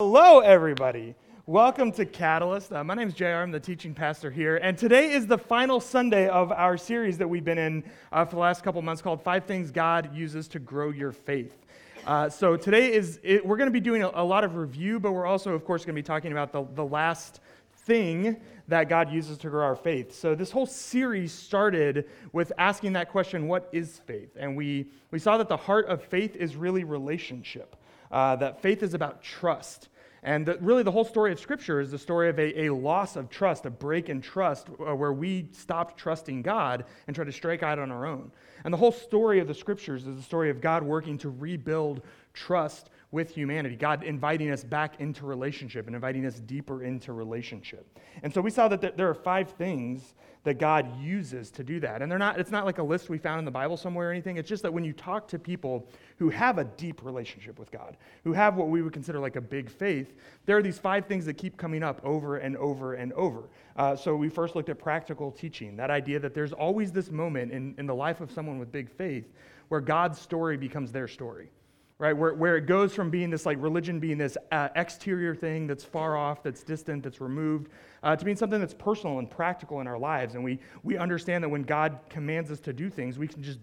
Hello, everybody. Welcome to Catalyst. Uh, my name is JR. I'm the teaching pastor here. And today is the final Sunday of our series that we've been in uh, for the last couple months called Five Things God Uses to Grow Your Faith. Uh, so today is, it, we're going to be doing a, a, lot of review, but we're also, of course, going to be talking about the, the last thing that God uses to grow our faith. So this whole series started with asking that question, what is faith? And we, we saw that the heart of faith is really relationship, uh, that faith is about trust. And really, the whole story of Scripture is the story of a, a loss of trust, a break in trust, uh, where we stopped trusting God and tried to strike out on our own. And the whole story of the Scriptures is the story of God working to rebuild trust with humanity, God inviting us back into relationship and inviting us deeper into relationship. And so we saw that there are five things that God uses to do that. And they're not, it's not like a list we found in the Bible somewhere or anything. It's just that when you talk to people who have a deep relationship with God, who have what we would consider like a big faith, there are these five things that keep coming up over and over and over. Uh, so we first looked at practical teaching, that idea that there's always this moment in, in the life of someone with big faith where God's story becomes their story right? Where, where it goes from being this like religion being this uh, exterior thing that's far off, that's distant, that's removed, uh, to being something that's personal and practical in our lives. And we, we understand that when God commands us to do things, we can just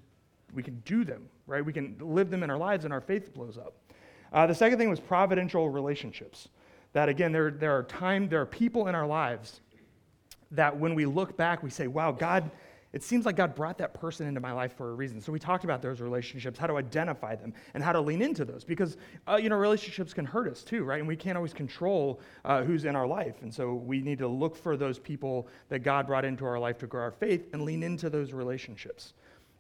we can do them, right? We can live them in our lives and our faith blows up. Uh, the second thing was providential relationships. That again, there, there are time, there are people in our lives that when we look back, we say, wow, God it seems like God brought that person into my life for a reason. So we talked about those relationships, how to identify them, and how to lean into those. Because, uh, you know, relationships can hurt us too, right? And we can't always control uh, who's in our life. And so we need to look for those people that God brought into our life to grow our faith and lean into those relationships.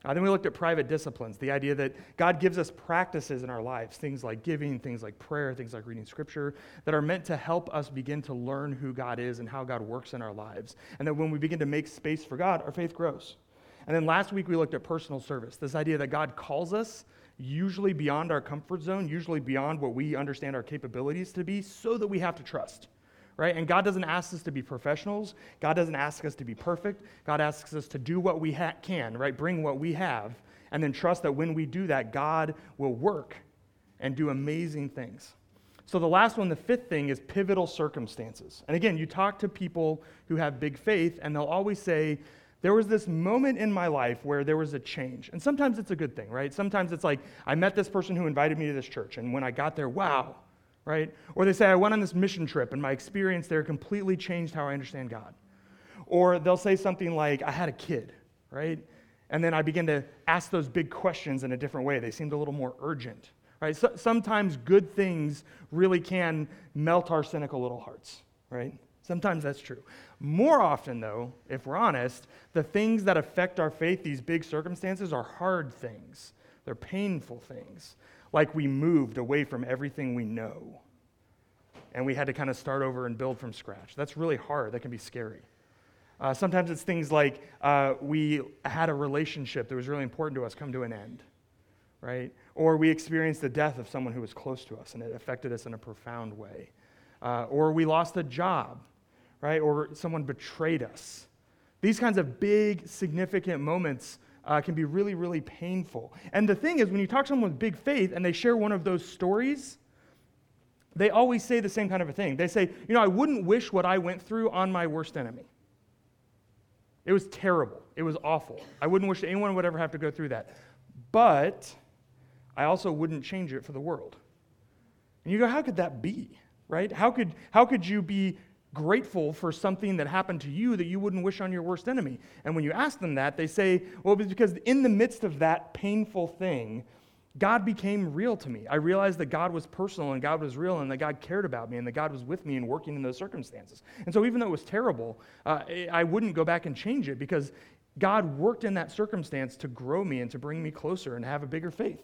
Uh, then we looked at private disciplines, the idea that God gives us practices in our lives, things like giving, things like prayer, things like reading scripture, that are meant to help us begin to learn who God is and how God works in our lives. And that when we begin to make space for God, our faith grows. And then last week we looked at personal service, this idea that God calls us usually beyond our comfort zone, usually beyond what we understand our capabilities to be, so that we have to trust right? And God doesn't ask us to be professionals. God doesn't ask us to be perfect. God asks us to do what we ha- can, right? Bring what we have, and then trust that when we do that, God will work and do amazing things. So, the last one, the fifth thing, is pivotal circumstances. And again, you talk to people who have big faith, and they'll always say, there was this moment in my life where there was a change. And sometimes it's a good thing, right? Sometimes it's like, I met this person who invited me to this church, and when I got there, wow, right? Or they say, I went on this mission trip and my experience there completely changed how I understand God. Or they'll say something like, I had a kid, right? And then I begin to ask those big questions in a different way. They seemed a little more urgent, right? So, sometimes good things really can melt our cynical little hearts, right? Sometimes that's true. More often, though, if we're honest, the things that affect our faith, these big circumstances, are hard things. They're painful things like we moved away from everything we know and we had to kind of start over and build from scratch. That's really hard. That can be scary. Uh, sometimes it's things like uh, we had a relationship that was really important to us come to an end, right? Or we experienced the death of someone who was close to us and it affected us in a profound way. Uh, or we lost a job, right? Or someone betrayed us. These kinds of big, significant moments uh, can be really, really painful. And the thing is, when you talk to someone with big faith and they share one of those stories, they always say the same kind of a thing. They say, You know, I wouldn't wish what I went through on my worst enemy. It was terrible. It was awful. I wouldn't wish anyone would ever have to go through that. But I also wouldn't change it for the world. And you go, How could that be? Right? How could, how could you be grateful for something that happened to you that you wouldn't wish on your worst enemy. And when you ask them that, they say, well, it's because in the midst of that painful thing, God became real to me. I realized that God was personal and God was real and that God cared about me and that God was with me and working in those circumstances. And so, even though it was terrible, uh, I wouldn't go back and change it because God worked in that circumstance to grow me and to bring me closer and have a bigger faith.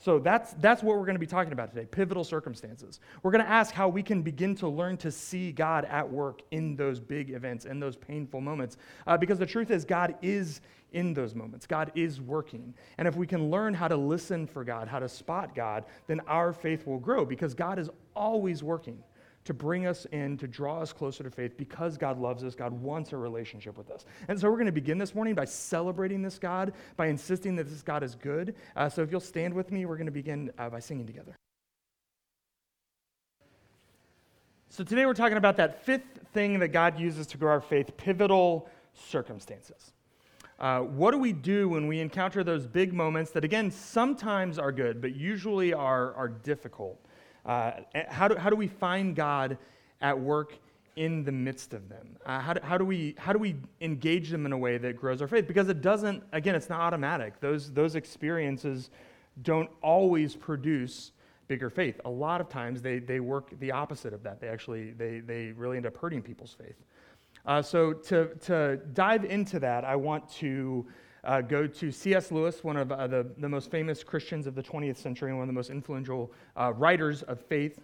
So that's, that's what we're going to be talking about today pivotal circumstances. We're going to ask how we can begin to learn to see God at work in those big events, in those painful moments. Uh, because the truth is, God is in those moments, God is working. And if we can learn how to listen for God, how to spot God, then our faith will grow because God is always working to bring us in, to draw us closer to faith because God loves us. God wants a relationship with us. And so we're going to begin this morning by celebrating this God, by insisting that this God is good. Uh, so if you'll stand with me, we're going to begin uh, by singing together. So today we're talking about that fifth thing that God uses to grow our faith pivotal circumstances. Uh, what do we do when we encounter those big moments that, again, sometimes are good, but usually are, are difficult? Uh, how, do, how do we find God at work in the midst of them? Uh, how, do, how, do we, how do we engage them in a way that grows our faith? Because it doesn't, again, it's not automatic. Those, those experiences don't always produce bigger faith. A lot of times they, they work the opposite of that. They actually, they, they really end up hurting people's faith. Uh, so to, to dive into that, I want to uh, go to C.S. Lewis, one of uh, the, the most famous Christians of the 20th century and one of the most influential uh, writers of faith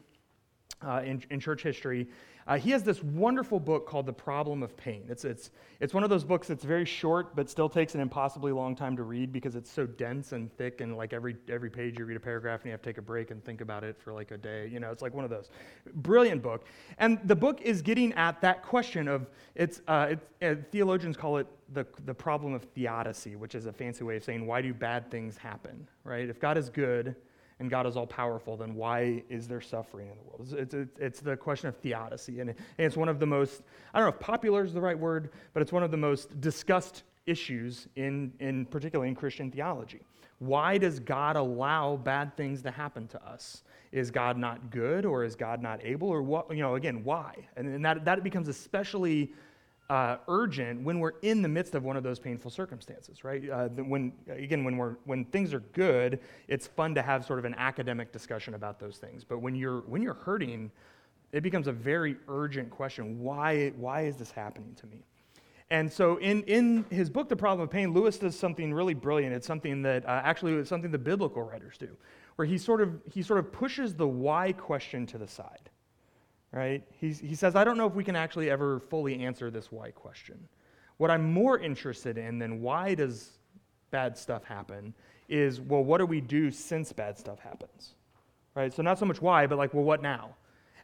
uh, in, in church history. Uh, he has this wonderful book called The Problem of Pain. It's, it's, it's one of those books that's very short, but still takes an impossibly long time to read because it's so dense and thick, and like every, every page you read a paragraph and you have to take a break and think about it for like a day. You know, it's like one of those. Brilliant book. And the book is getting at that question of, it's, uh, it's uh, theologians call it the, the problem of theodicy, which is a fancy way of saying, why do bad things happen, right? If God is good, and God is all powerful, then why is there suffering in the world? It's, it's, it's the question of theodicy. And, it's one of the most, I don't know if popular is the right word, but it's one of the most discussed issues in, in particularly in Christian theology. Why does God allow bad things to happen to us? Is God not good or is God not able? Or what, you know, again, why? And, and that, that becomes especially uh, urgent when we're in the midst of one of those painful circumstances, right? Uh, when again, when we're when things are good, it's fun to have sort of an academic discussion about those things. But when you're when you're hurting, it becomes a very urgent question: Why why is this happening to me? And so, in, in his book, The Problem of Pain, Lewis does something really brilliant. It's something that uh, actually it's something the biblical writers do, where he sort of he sort of pushes the why question to the side right? He's, he says, I don't know if we can actually ever fully answer this why question. What I'm more interested in than why does bad stuff happen is, well, what do we do since bad stuff happens? Right? So, not so much why, but like, well, what now?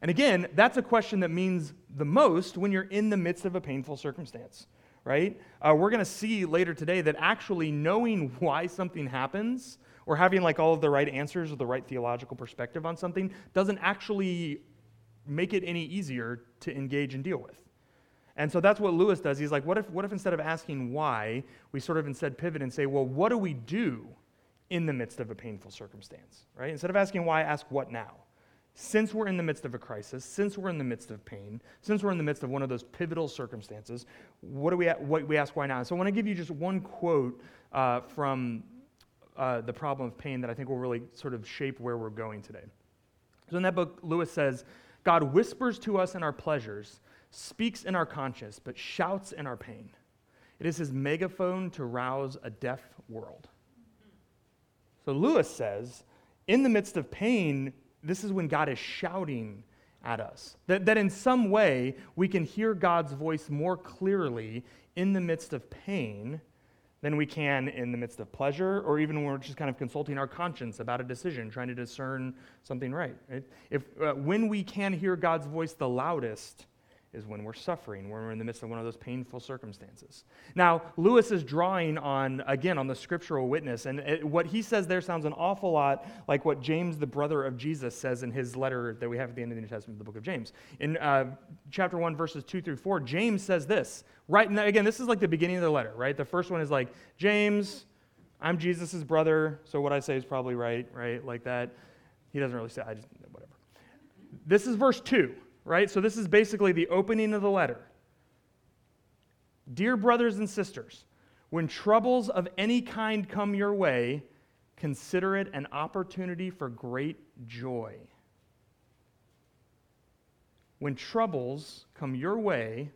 And again, that's a question that means the most when you're in the midst of a painful circumstance, right? Uh, we're going to see later today that actually knowing why something happens or having like all of the right answers or the right theological perspective on something doesn't actually make it any easier to engage and deal with. And so that's what Lewis does. He's like, what if, what if instead of asking why, we sort of instead pivot and say, well, what do we do in the midst of a painful circumstance, right? Instead of asking why, ask what now. Since we're in the midst of a crisis, since we're in the midst of pain, since we're in the midst of one of those pivotal circumstances, what do we, what we ask why now? So I want to give you just one quote uh, from uh, The Problem of Pain that I think will really sort of shape where we're going today. So in that book, Lewis says, God whispers to us in our pleasures, speaks in our conscience, but shouts in our pain. It is his megaphone to rouse a deaf world. So Lewis says, in the midst of pain, this is when God is shouting at us. That, that in some way we can hear God's voice more clearly in the midst of pain than we can in the midst of pleasure or even when we're just kind of consulting our conscience about a decision, trying to discern something right. right? If, uh, when we can hear God's voice the loudest, is when we're suffering, when we're in the midst of one of those painful circumstances. Now, Lewis is drawing on, again, on the scriptural witness, and it, what he says there sounds an awful lot like what James, the brother of Jesus, says in his letter that we have at the end of the New Testament, the book of James. In uh, chapter 1, verses 2 through 4, James says this, right? Now, again, this is like the beginning of the letter, right? The first one is like, James, I'm Jesus' brother, so what I say is probably right, right? Like that. He doesn't really say, I just, whatever. This is verse 2 right? So this is basically the opening of the letter. Dear brothers and sisters, when troubles of any kind come your way, consider it an opportunity for great joy. When troubles come your way,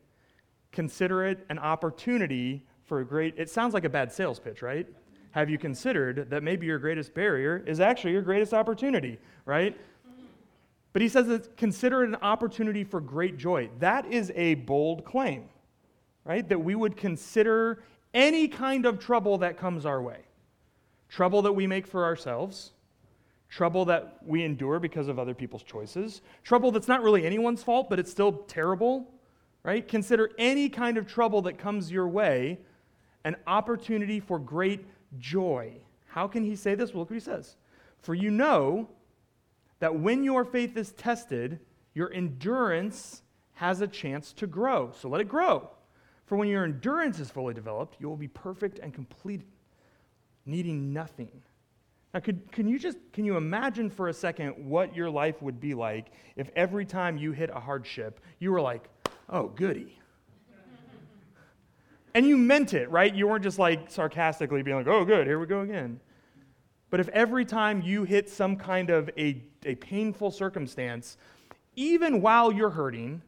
consider it an opportunity for a great it sounds like a bad sales pitch, right? Have you considered that maybe your greatest barrier is actually your greatest opportunity, right? But he says consider it an opportunity for great joy. That is a bold claim, right? That we would consider any kind of trouble that comes our way trouble that we make for ourselves, trouble that we endure because of other people's choices, trouble that's not really anyone's fault, but it's still terrible, right? Consider any kind of trouble that comes your way an opportunity for great joy. How can he say this? Well, look what he says. For you know that when your faith is tested, your endurance has a chance to grow. So let it grow. For when your endurance is fully developed, you will be perfect and complete, needing nothing. Now, could, can you just can you imagine for a second what your life would be like if every time you hit a hardship, you were like, oh, goody. and you meant it, right? You weren't just like sarcastically being like, oh, good, here we go again. But if every time you hit some kind of a, a painful circumstance, even while you're hurting,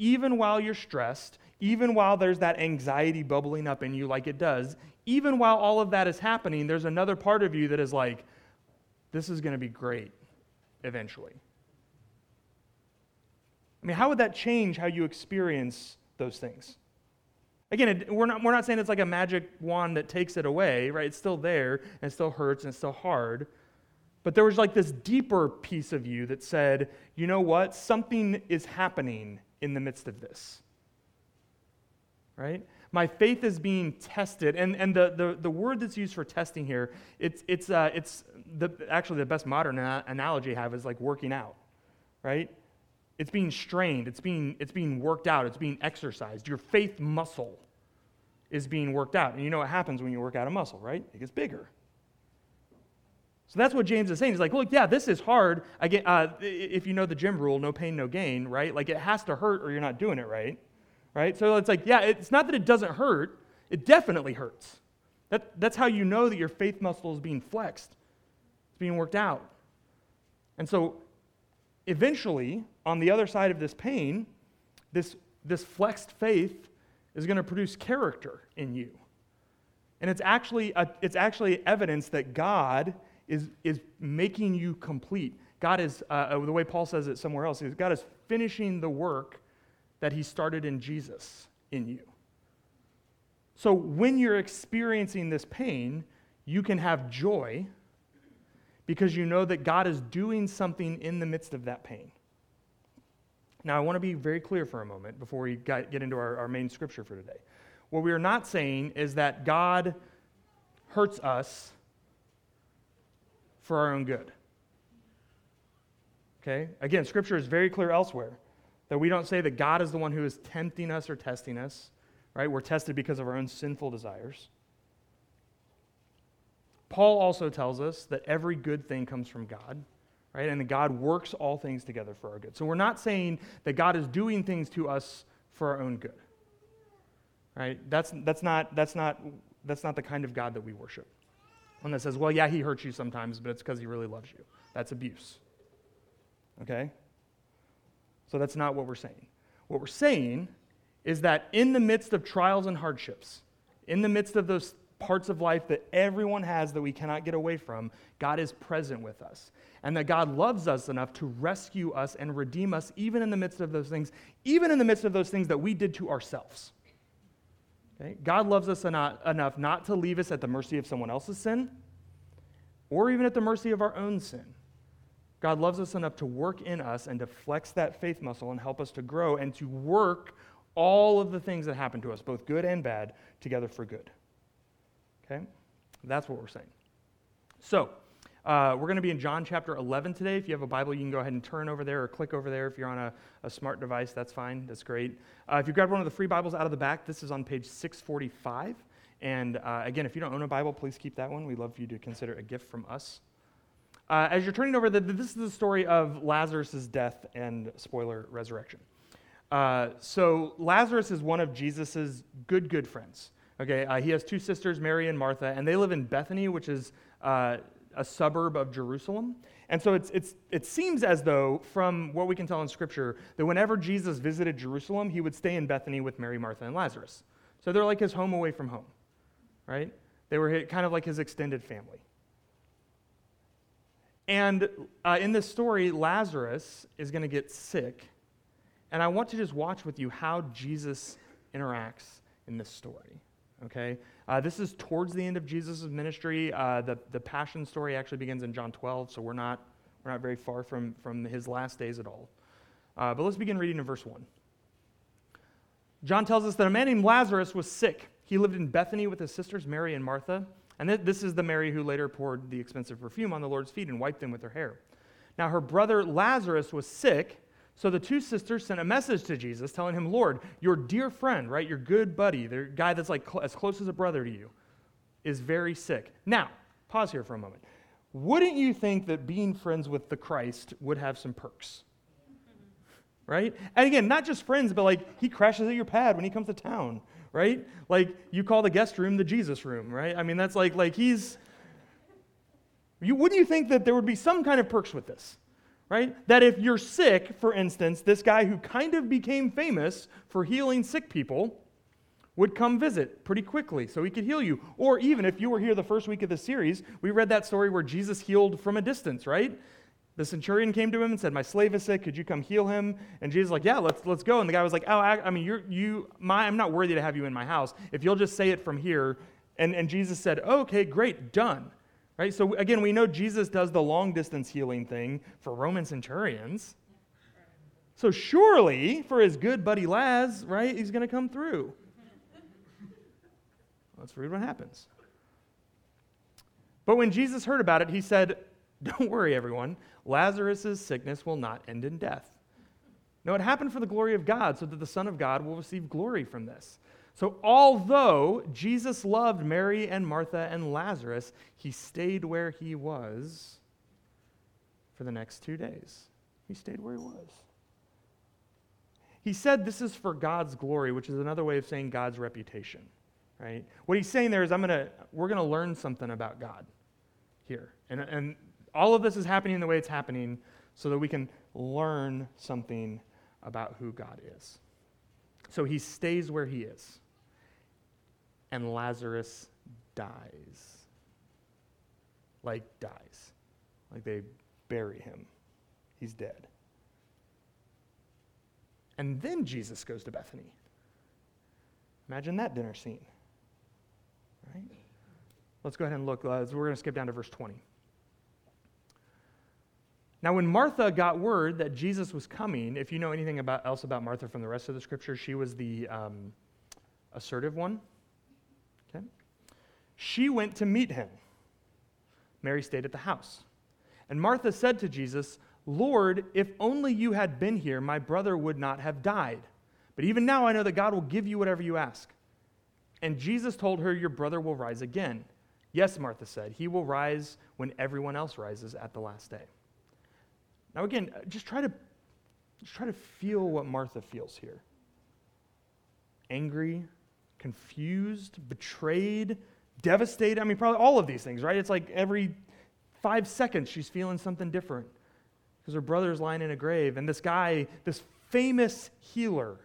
even while you're stressed, even while there's that anxiety bubbling up in you like it does, even while all of that is happening, there's another part of you that is like, this is going to be great eventually. I mean, how would that change how you experience those things? Again, it, we're, not, we're not saying it's like a magic wand that takes it away, right? It's still there, and it still hurts, and it's still hard. But there was like this deeper piece of you that said, you know what? Something is happening in the midst of this. Right? My faith is being tested. And, and the, the, the word that's used for testing here, it's, it's, uh, it's the, actually the best modern analogy I have is like working out. Right? It's being strained, it's being, it's being worked out, it's being exercised. Your faith muscle is being worked out. And you know what happens when you work out a muscle, right? It gets bigger. So that's what James is saying. He's like, look, yeah, this is hard. I get, uh, if you know the gym rule, no pain, no gain, right? Like it has to hurt or you're not doing it right, right? So it's like, yeah, it's not that it doesn't hurt. It definitely hurts. That, that's how you know that your faith muscle is being flexed. It's being worked out. And so eventually, on the other side of this pain, this, this flexed faith is going to produce character in you. And it's actually, a, it's actually evidence that God is, is making you complete. God is, uh, uh, the way Paul says it somewhere else, is God is finishing the work that he started in Jesus in you. So when you're experiencing this pain, you can have joy because you know that God is doing something in the midst of that pain. Now, I want to be very clear for a moment before we get into our, our main scripture for today. What we are not saying is that God hurts us for our own good. Okay? Again, scripture is very clear elsewhere that we don't say that God is the one who is tempting us or testing us, right? We're tested because of our own sinful desires. Paul also tells us that every good thing comes from God, right? And that God works all things together for our good. So we're not saying that God is doing things to us for our own good. Right? That's, that's, not, that's, not, that's not the kind of God that we worship. One that says, well, yeah, he hurts you sometimes, but it's because he really loves you. That's abuse. Okay? So that's not what we're saying. What we're saying is that in the midst of trials and hardships, in the midst of those parts of life that everyone has that we cannot get away from, God is present with us. And that God loves us enough to rescue us and redeem us even in the midst of those things, even in the midst of those things that we did to ourselves. Okay? God loves us enough, enough not to leave us at the mercy of someone else's sin or even at the mercy of our own sin. God loves us enough to work in us and to flex that faith muscle and help us to grow and to work all of the things that happen to us, both good and bad, together for good. Okay? That's what we're saying. So, uh, we're going to be in John chapter 11 today. If you have a Bible, you can go ahead and turn over there or click over there. If you're on a, a smart device, that's fine. That's great. Uh, if you grab one of the free Bibles out of the back, this is on page 645. And uh, again, if you don't own a Bible, please keep that one. We'd love for you to consider a gift from us. Uh, as you're turning over, the, this is the story of Lazarus' death and, spoiler, resurrection. Uh, so, Lazarus is one of Jesus' good, good friends. Okay, uh, he has two sisters, Mary and Martha, and they live in Bethany, which is uh, a suburb of Jerusalem. And so it's, it's, it seems as though, from what we can tell in Scripture, that whenever Jesus visited Jerusalem, he would stay in Bethany with Mary, Martha, and Lazarus. So they're like his home away from home, right? They were kind of like his extended family. And uh, in this story, Lazarus is going to get sick. And I want to just watch with you how Jesus interacts in this story. Okay? Uh, this is towards the end of Jesus' ministry. Uh, the, the passion story actually begins in John 12, so we're not, we're not very far from, from his last days at all. Uh, but let's begin reading in verse 1. John tells us that a man named Lazarus was sick. He lived in Bethany with his sisters, Mary and Martha. And th- this is the Mary who later poured the expensive perfume on the Lord's feet and wiped them with her hair. Now, her brother Lazarus was sick. So the two sisters sent a message to Jesus telling him, Lord, your dear friend, right, your good buddy, the guy that's like cl- as close as a brother to you, is very sick. Now, pause here for a moment. Wouldn't you think that being friends with the Christ would have some perks? Right? And again, not just friends, but like he crashes at your pad when he comes to town, right? Like you call the guest room the Jesus room, right? I mean, that's like like he's you wouldn't you think that there would be some kind of perks with this? Right? That if you're sick, for instance, this guy who kind of became famous for healing sick people would come visit pretty quickly so he could heal you. Or even if you were here the first week of the series, we read that story where Jesus healed from a distance, right? The centurion came to him and said, "My slave is sick. Could you come heal him?" And Jesus was like, "Yeah, let's let's go." And the guy was like, "Oh, I, I mean, you're you my I'm not worthy to have you in my house. If you'll just say it from here." And and Jesus said, "Okay, great, done." Right? So again, we know Jesus does the long distance healing thing for Roman centurions. So surely for his good buddy Laz, right, he's going to come through. Let's read what happens. But when Jesus heard about it, he said, Don't worry, everyone. Lazarus' sickness will not end in death. No, it happened for the glory of God, so that the Son of God will receive glory from this. So, although Jesus loved Mary and Martha and Lazarus, he stayed where he was for the next two days. He stayed where he was. He said this is for God's glory, which is another way of saying God's reputation, right? What he's saying there is I'm gonna, we're going to learn something about God here. And, and all of this is happening the way it's happening so that we can learn something about who God is. So he stays where he is. And Lazarus dies. Like, dies. Like they bury him. He's dead. And then Jesus goes to Bethany. Imagine that dinner scene. Right? Let's go ahead and look. Uh, we're going to skip down to verse 20. Now, when Martha got word that Jesus was coming, if you know anything about, else about Martha from the rest of the scripture, she was the um, assertive one. Okay? She went to meet him. Mary stayed at the house. And Martha said to Jesus, Lord, if only you had been here, my brother would not have died. But even now I know that God will give you whatever you ask. And Jesus told her, Your brother will rise again. Yes, Martha said, He will rise when everyone else rises at the last day. Now, again, uh, just try to, just try to feel what Martha feels here angry, confused, betrayed, devastated. I mean, probably all of these things, right? It's like every five seconds she's feeling something different because her brother's lying in a grave. And this guy, this famous healer,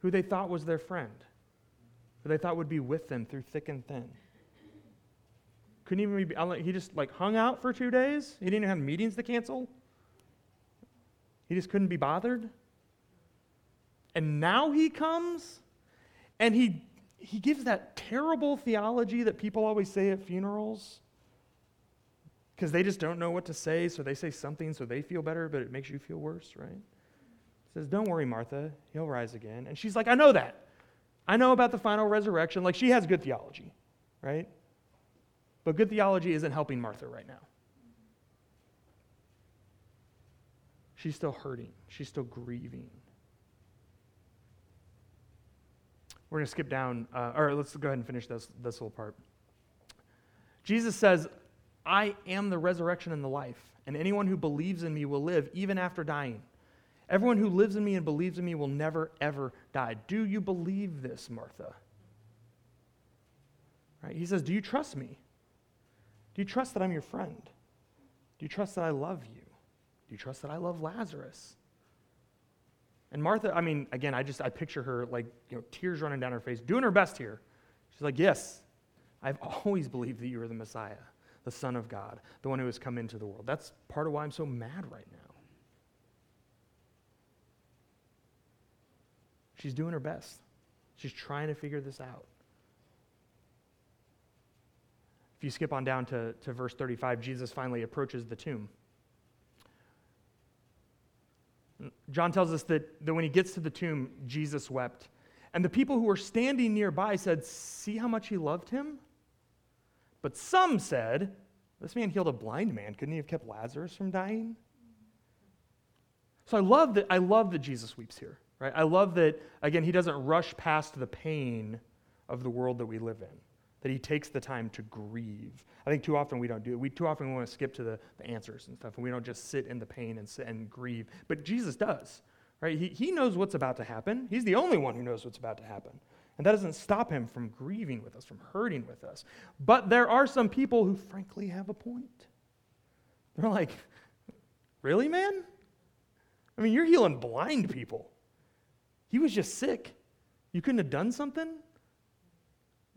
who they thought was their friend, who they thought would be with them through thick and thin. Couldn't even be, he just like hung out for two days. He didn't even have meetings to cancel. He just couldn't be bothered. And now he comes and he, he gives that terrible theology that people always say at funerals because they just don't know what to say, so they say something so they feel better, but it makes you feel worse, right? He says, Don't worry, Martha, he'll rise again. And she's like, I know that. I know about the final resurrection. Like, she has good theology, right? But good theology isn't helping Martha right now. She's still hurting, she's still grieving. We're going to skip down, uh, or let's go ahead and finish this, this little part. Jesus says, I am the resurrection and the life, and anyone who believes in me will live even after dying. Everyone who lives in me and believes in me will never, ever die. Do you believe this, Martha? Right? He says, Do you trust me? Do you trust that I'm your friend? Do you trust that I love you? Do you trust that I love Lazarus? And Martha, I mean, again, I just I picture her like, you know, tears running down her face, doing her best here. She's like, Yes, I've always believed that you are the Messiah the Son of God, the one who has come into the world. That's part of why I'm so mad right now. She's doing her best. She's trying to figure this out. If you skip on down to, to verse 35, Jesus finally approaches the tomb. John tells us that, that when he gets to the tomb, Jesus wept. And the people who were standing nearby said, See how much he loved him? But some said, This man healed a blind man. Couldn't he have kept Lazarus from dying? So I love that I love that Jesus weeps here, right? I love that again he doesn't rush past the pain of the world that we live in. That he takes the time to grieve. I think too often we don't do it. We too often want to skip to the, the answers and stuff, and we don't just sit in the pain and and grieve. But Jesus does, right? He, he knows what's about to happen. He's the only one who knows what's about to happen. And that doesn't stop him from grieving with us, from hurting with us. But there are some people who frankly have a point. They're like, really, man? I mean, you're healing blind people. He was just sick. You couldn't have done something?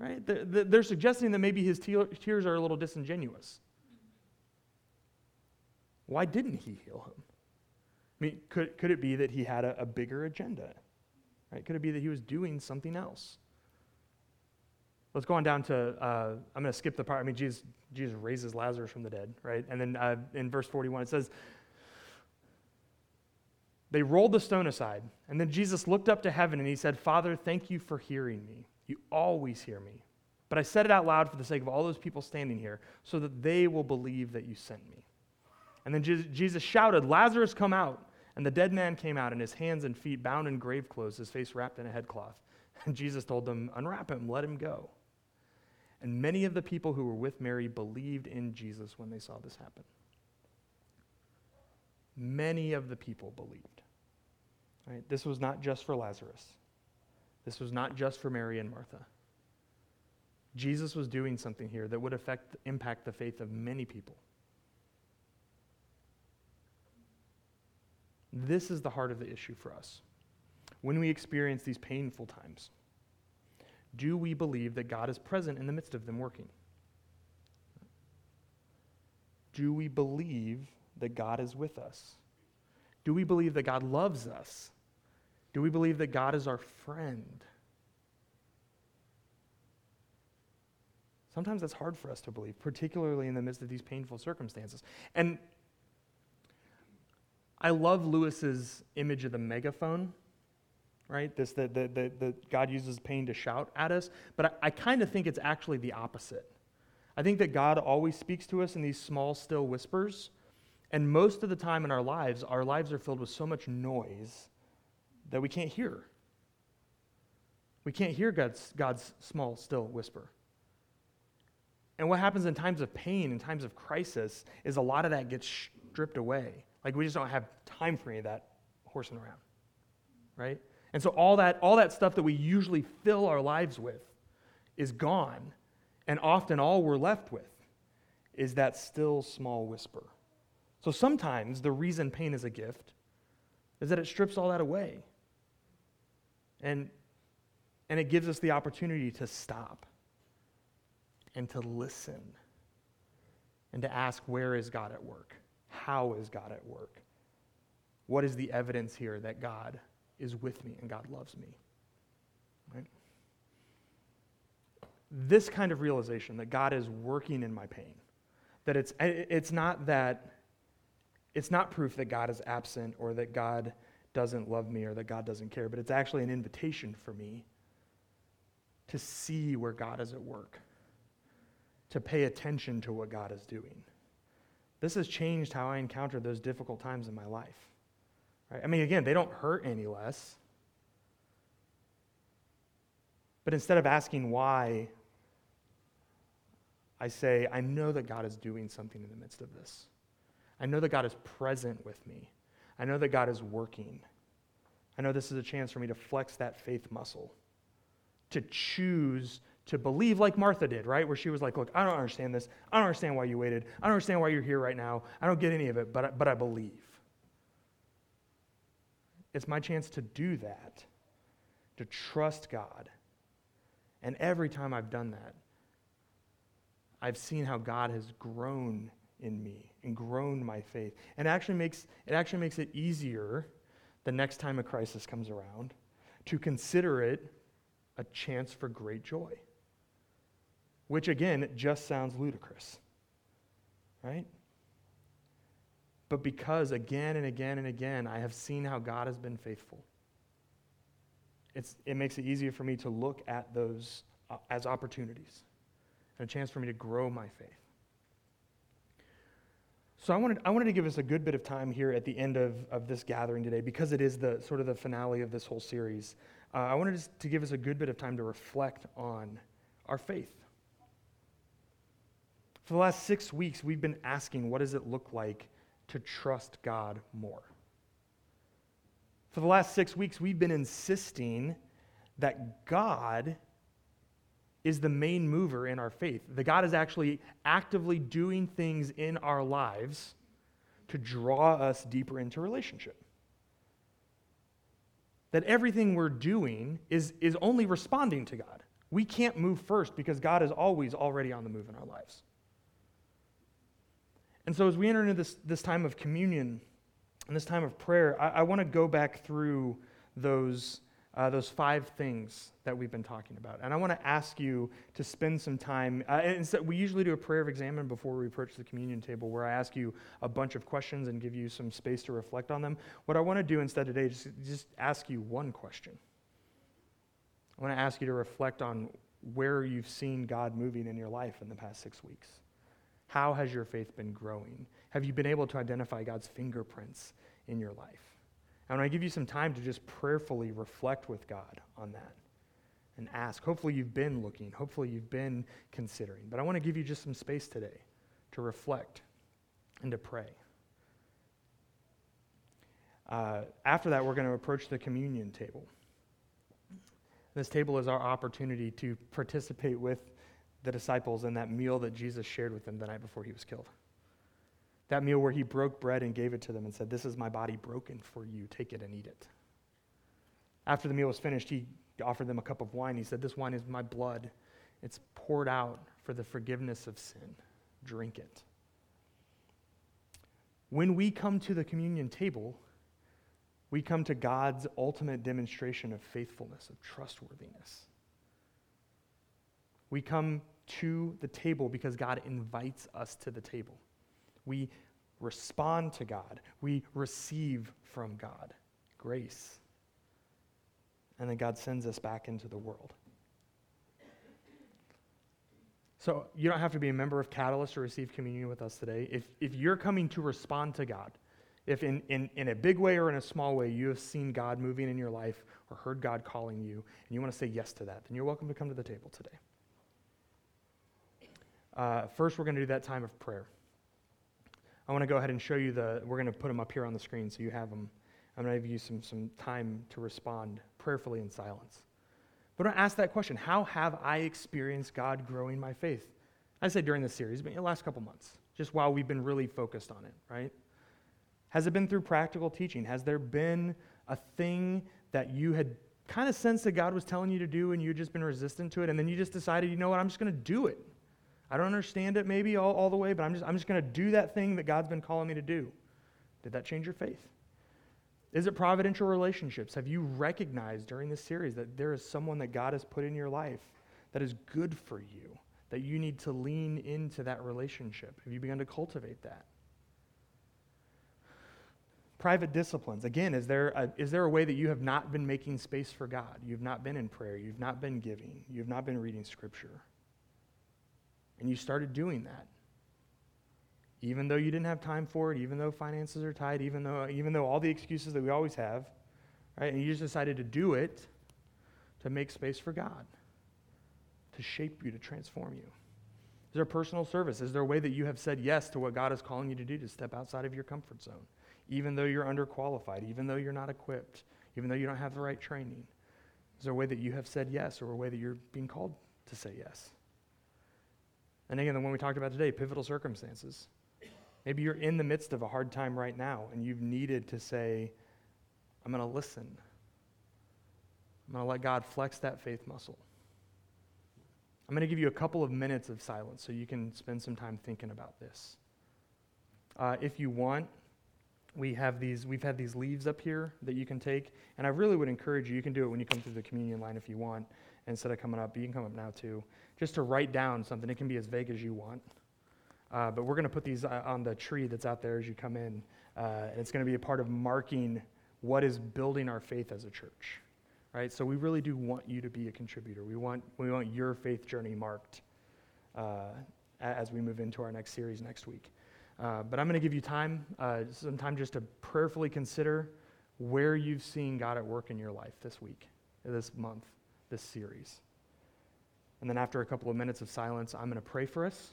Right? They're suggesting that maybe his tears are a little disingenuous. Why didn't he heal him? I mean, could, could it be that he had a, a bigger agenda? Right? Could it be that he was doing something else? Let's go on down to, uh, I'm going to skip the part. I mean, Jesus, Jesus raises Lazarus from the dead, right? And then uh, in verse 41, it says, They rolled the stone aside. And then Jesus looked up to heaven and he said, Father, thank you for hearing me. You always hear me. But I said it out loud for the sake of all those people standing here, so that they will believe that you sent me. And then Jesus shouted, Lazarus, come out. And the dead man came out, and his hands and feet bound in grave clothes, his face wrapped in a headcloth. And Jesus told them, Unwrap him, let him go. And many of the people who were with Mary believed in Jesus when they saw this happen. Many of the people believed. Right? This was not just for Lazarus. This was not just for Mary and Martha. Jesus was doing something here that would affect, impact the faith of many people. This is the heart of the issue for us. When we experience these painful times, do we believe that God is present in the midst of them working? Do we believe that God is with us? Do we believe that God loves us? Do we believe that God is our friend? Sometimes that's hard for us to believe, particularly in the midst of these painful circumstances. And I love Lewis's image of the megaphone, right? This that the, the, the, God uses pain to shout at us, but I, I kind of think it's actually the opposite. I think that God always speaks to us in these small, still whispers, and most of the time in our lives, our lives are filled with so much noise that we can't hear. We can't hear God's, God's small, still whisper. And what happens in times of pain, in times of crisis, is a lot of that gets stripped away. Like we just don't have time for any of that horsing around, right? And so all that, all that stuff that we usually fill our lives with is gone. And often all we're left with is that still small whisper. So sometimes the reason pain is a gift is that it strips all that away. And, and it gives us the opportunity to stop and to listen and to ask, where is God at work? How is God at work? What is the evidence here that God is with me and God loves me? Right? This kind of realization that God is working in my pain, that it's, it's not that, it's not proof that God is absent or that God doesn't love me or that God doesn't care, but it's actually an invitation for me to see where God is at work, to pay attention to what God is doing. This has changed how I encounter those difficult times in my life. Right? I mean, again, they don't hurt any less. But instead of asking why, I say, I know that God is doing something in the midst of this. I know that God is present with me. I know that God is working. I know this is a chance for me to flex that faith muscle, to choose to believe like Martha did, right? Where she was like, Look, I don't understand this. I don't understand why you waited. I don't understand why you're here right now. I don't get any of it, but I, but I believe. It's my chance to do that, to trust God. And every time I've done that, I've seen how God has grown in me and grown my faith. And actually makes it actually makes it easier the next time a crisis comes around to consider it a chance for great joy which again just sounds ludicrous, right? But because again and again and again I have seen how God has been faithful, it's, it makes it easier for me to look at those uh, as opportunities and a chance for me to grow my faith. So I wanted, I wanted to give us a good bit of time here at the end of, of this gathering today because it is the sort of the finale of this whole series. Uh, I wanted to give us a good bit of time to reflect on our faith. For the last six weeks, we've been asking what does it look like to trust God more? For the last six weeks, we've been insisting that God is the main mover in our faith. That God is actually actively doing things in our lives to draw us deeper into relationship. That everything we're doing is, is only responding to God. We can't move first because God is always already on the move in our lives. And so, as we enter into this, this time of communion and this time of prayer, I, I want to go back through those uh, those five things that we've been talking about. And I want to ask you to spend some time. Uh, instead, we usually do a prayer of examen before we approach the communion table, where I ask you a bunch of questions and give you some space to reflect on them. What I want to do instead today is just ask you one question. I want to ask you to reflect on where you've seen God moving in your life in the past six weeks. How has your faith been growing? Have you been able to identify God's fingerprints in your life? I want to give you some time to just prayerfully reflect with God on that and ask. Hopefully, you've been looking. Hopefully, you've been considering. But I want to give you just some space today to reflect and to pray. Uh, after that, we're going to approach the communion table. This table is our opportunity to participate with the disciples in that meal that Jesus shared with them the night before he was killed. That meal where he broke bread and gave it to them and said, This is my body broken for you. Take it and eat it. After the meal was finished, he offered them a cup of wine. He said, This wine is my blood. It's poured out for the forgiveness of sin. Drink it. When we come to the communion table, we come to God's ultimate demonstration of faithfulness, of trustworthiness. We come to the table because God invites us to the table. We respond to God. We receive from God grace. And then God sends us back into the world. So you don't have to be a member of Catalyst to receive communion with us today. If, if you're coming to respond to God, if in, in, in a big way or in a small way you have seen God moving in your life or heard God calling you, and you want to say yes to that, then you're welcome to come to the table today. Uh, first, we're going to do that time of prayer. I want to go ahead and show you the, we're going to put them up here on the screen so you have them. I'm going to give you some, some time to respond prayerfully in silence. But I ask that question How have I experienced God growing my faith? I say during this series, but in the last couple months, just while we've been really focused on it, right? Has it been through practical teaching? Has there been a thing that you had kind of sensed that God was telling you to do and you'd just been resistant to it, and then you just decided, you know what, I'm just going to do it? I don't understand it maybe all, all the way, but I'm just, I'm just going to do that thing that God's been calling me to do. Did that change your faith? Is it providential relationships? Have you recognized during this series that there is someone that God has put in your life that is good for you, that you need to lean into that relationship? Have you begun to cultivate that? Private disciplines. Again, is there, a, is there a way that you have not been making space for God? You've not been in prayer. You've not been giving. You've not been reading Scripture. And you started doing that. Even though you didn't have time for it, even though finances are tight, even though, even though all the excuses that we always have, right? And you just decided to do it to make space for God, to shape you, to transform you. Is there personal service? Is there a way that you have said yes to what God is calling you to do to step outside of your comfort zone, even though you're underqualified, even though you're not equipped, even though you don't have the right training? Is there a way that you have said yes or a way that you're being called to say yes? And again, the one we talked about today, pivotal circumstances. Maybe you're in the midst of a hard time right now and you've needed to say, I'm going to listen. I'm going to let God flex that faith muscle. I'm going to give you a couple of minutes of silence so you can spend some time thinking about this. Uh, if you want, we have these, we've had these leaves up here that you can take, and I really would encourage you, you can do it when you come through the communion line if you want, instead of coming up, you can come up now too just to write down something. It can be as vague as you want. Uh, but we're going to put these uh, on the tree that's out there as you come in. Uh, and it's going to be a part of marking what is building our faith as a church. Right? So we really do want you to be a contributor. We want, we want your faith journey marked uh, as we move into our next series next week. Uh, but I'm going to give you time, uh, some time just to prayerfully consider where you've seen God at work in your life this week, this month, this series. And then after a couple of minutes of silence, I'm going to pray for us.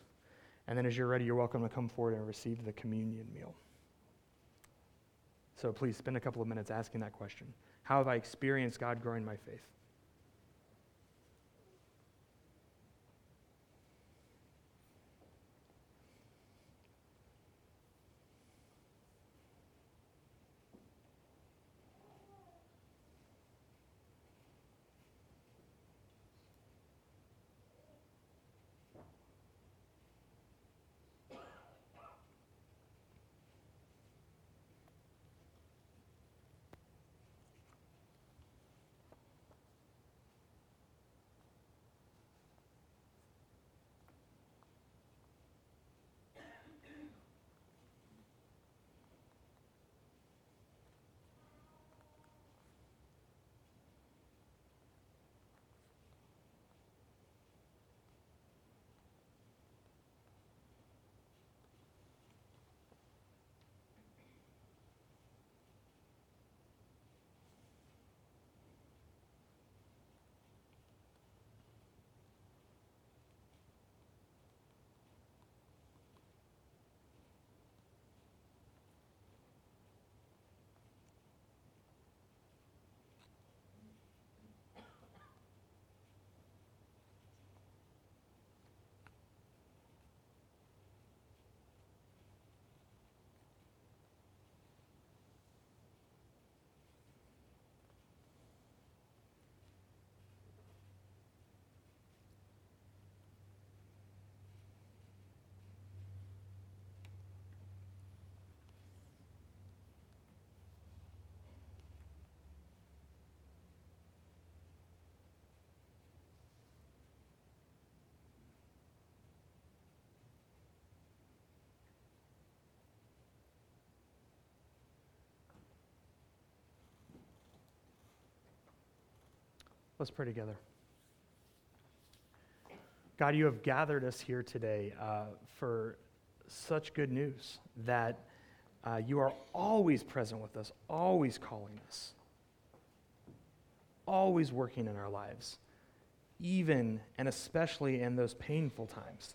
And then as you're ready, you're welcome to come forward and receive the communion meal. So please spend a couple of minutes asking that question How have I experienced God growing my faith? Let's pray together. God, you have gathered us here today uh, for such good news that uh, you are always present with us, always calling us, always working in our lives, even and especially in those painful times.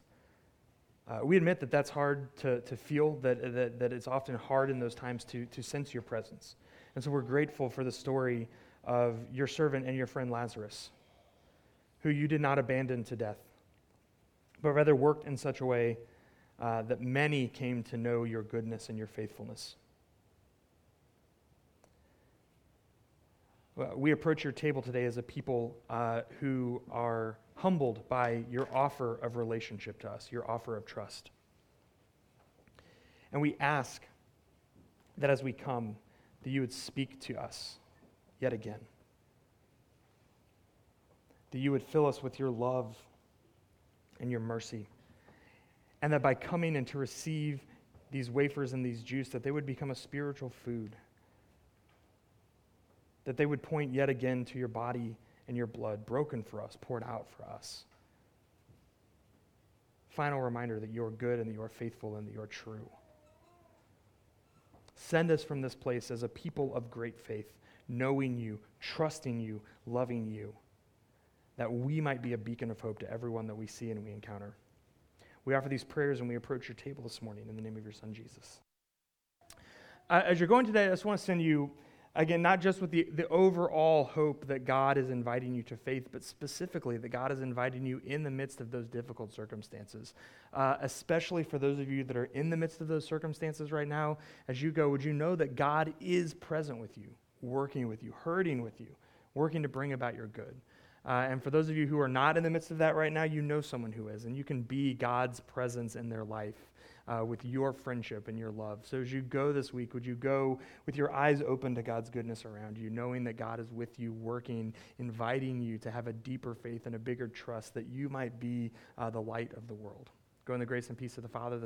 Uh, we admit that that's hard to, to feel, that, that, that it's often hard in those times to, to sense your presence. And so we're grateful for the story of your servant and your friend Lazarus, who you did not abandon to death, but rather worked in such a way uh, that many came to know your goodness and your faithfulness. We approach your table today as a people uh, who are humbled by your offer of relationship to us, your offer of trust. And we ask that as we come, that you would speak to us yet again. That you would fill us with your love and your mercy. And that by coming and to receive these wafers and these juice, that they would become a spiritual food. That they would point yet again to your body and your blood, broken for us, poured out for us. Final reminder that you are good and that you are faithful and that you are true. Send us from this place as a people of great faith knowing you, trusting you, loving you, that we might be a beacon of hope to everyone that we see and we encounter. We offer these prayers and we approach your table this morning in the name of your Son, Jesus. Uh, as you're going today, I just want to send you, again, not just with the, the overall hope that God is inviting you to faith, but specifically that God is inviting you in the midst of those difficult circumstances. Uh, especially for those of you that are in the midst of those circumstances right now, as you go, would you know that God is present with you? Working with you, hurting with you, working to bring about your good. Uh, and for those of you who are not in the midst of that right now, you know someone who is, and you can be God's presence in their life uh, with your friendship and your love. So as you go this week, would you go with your eyes open to God's goodness around you, knowing that God is with you, working, inviting you to have a deeper faith and a bigger trust that you might be uh, the light of the world? Go in the grace and peace of the Father.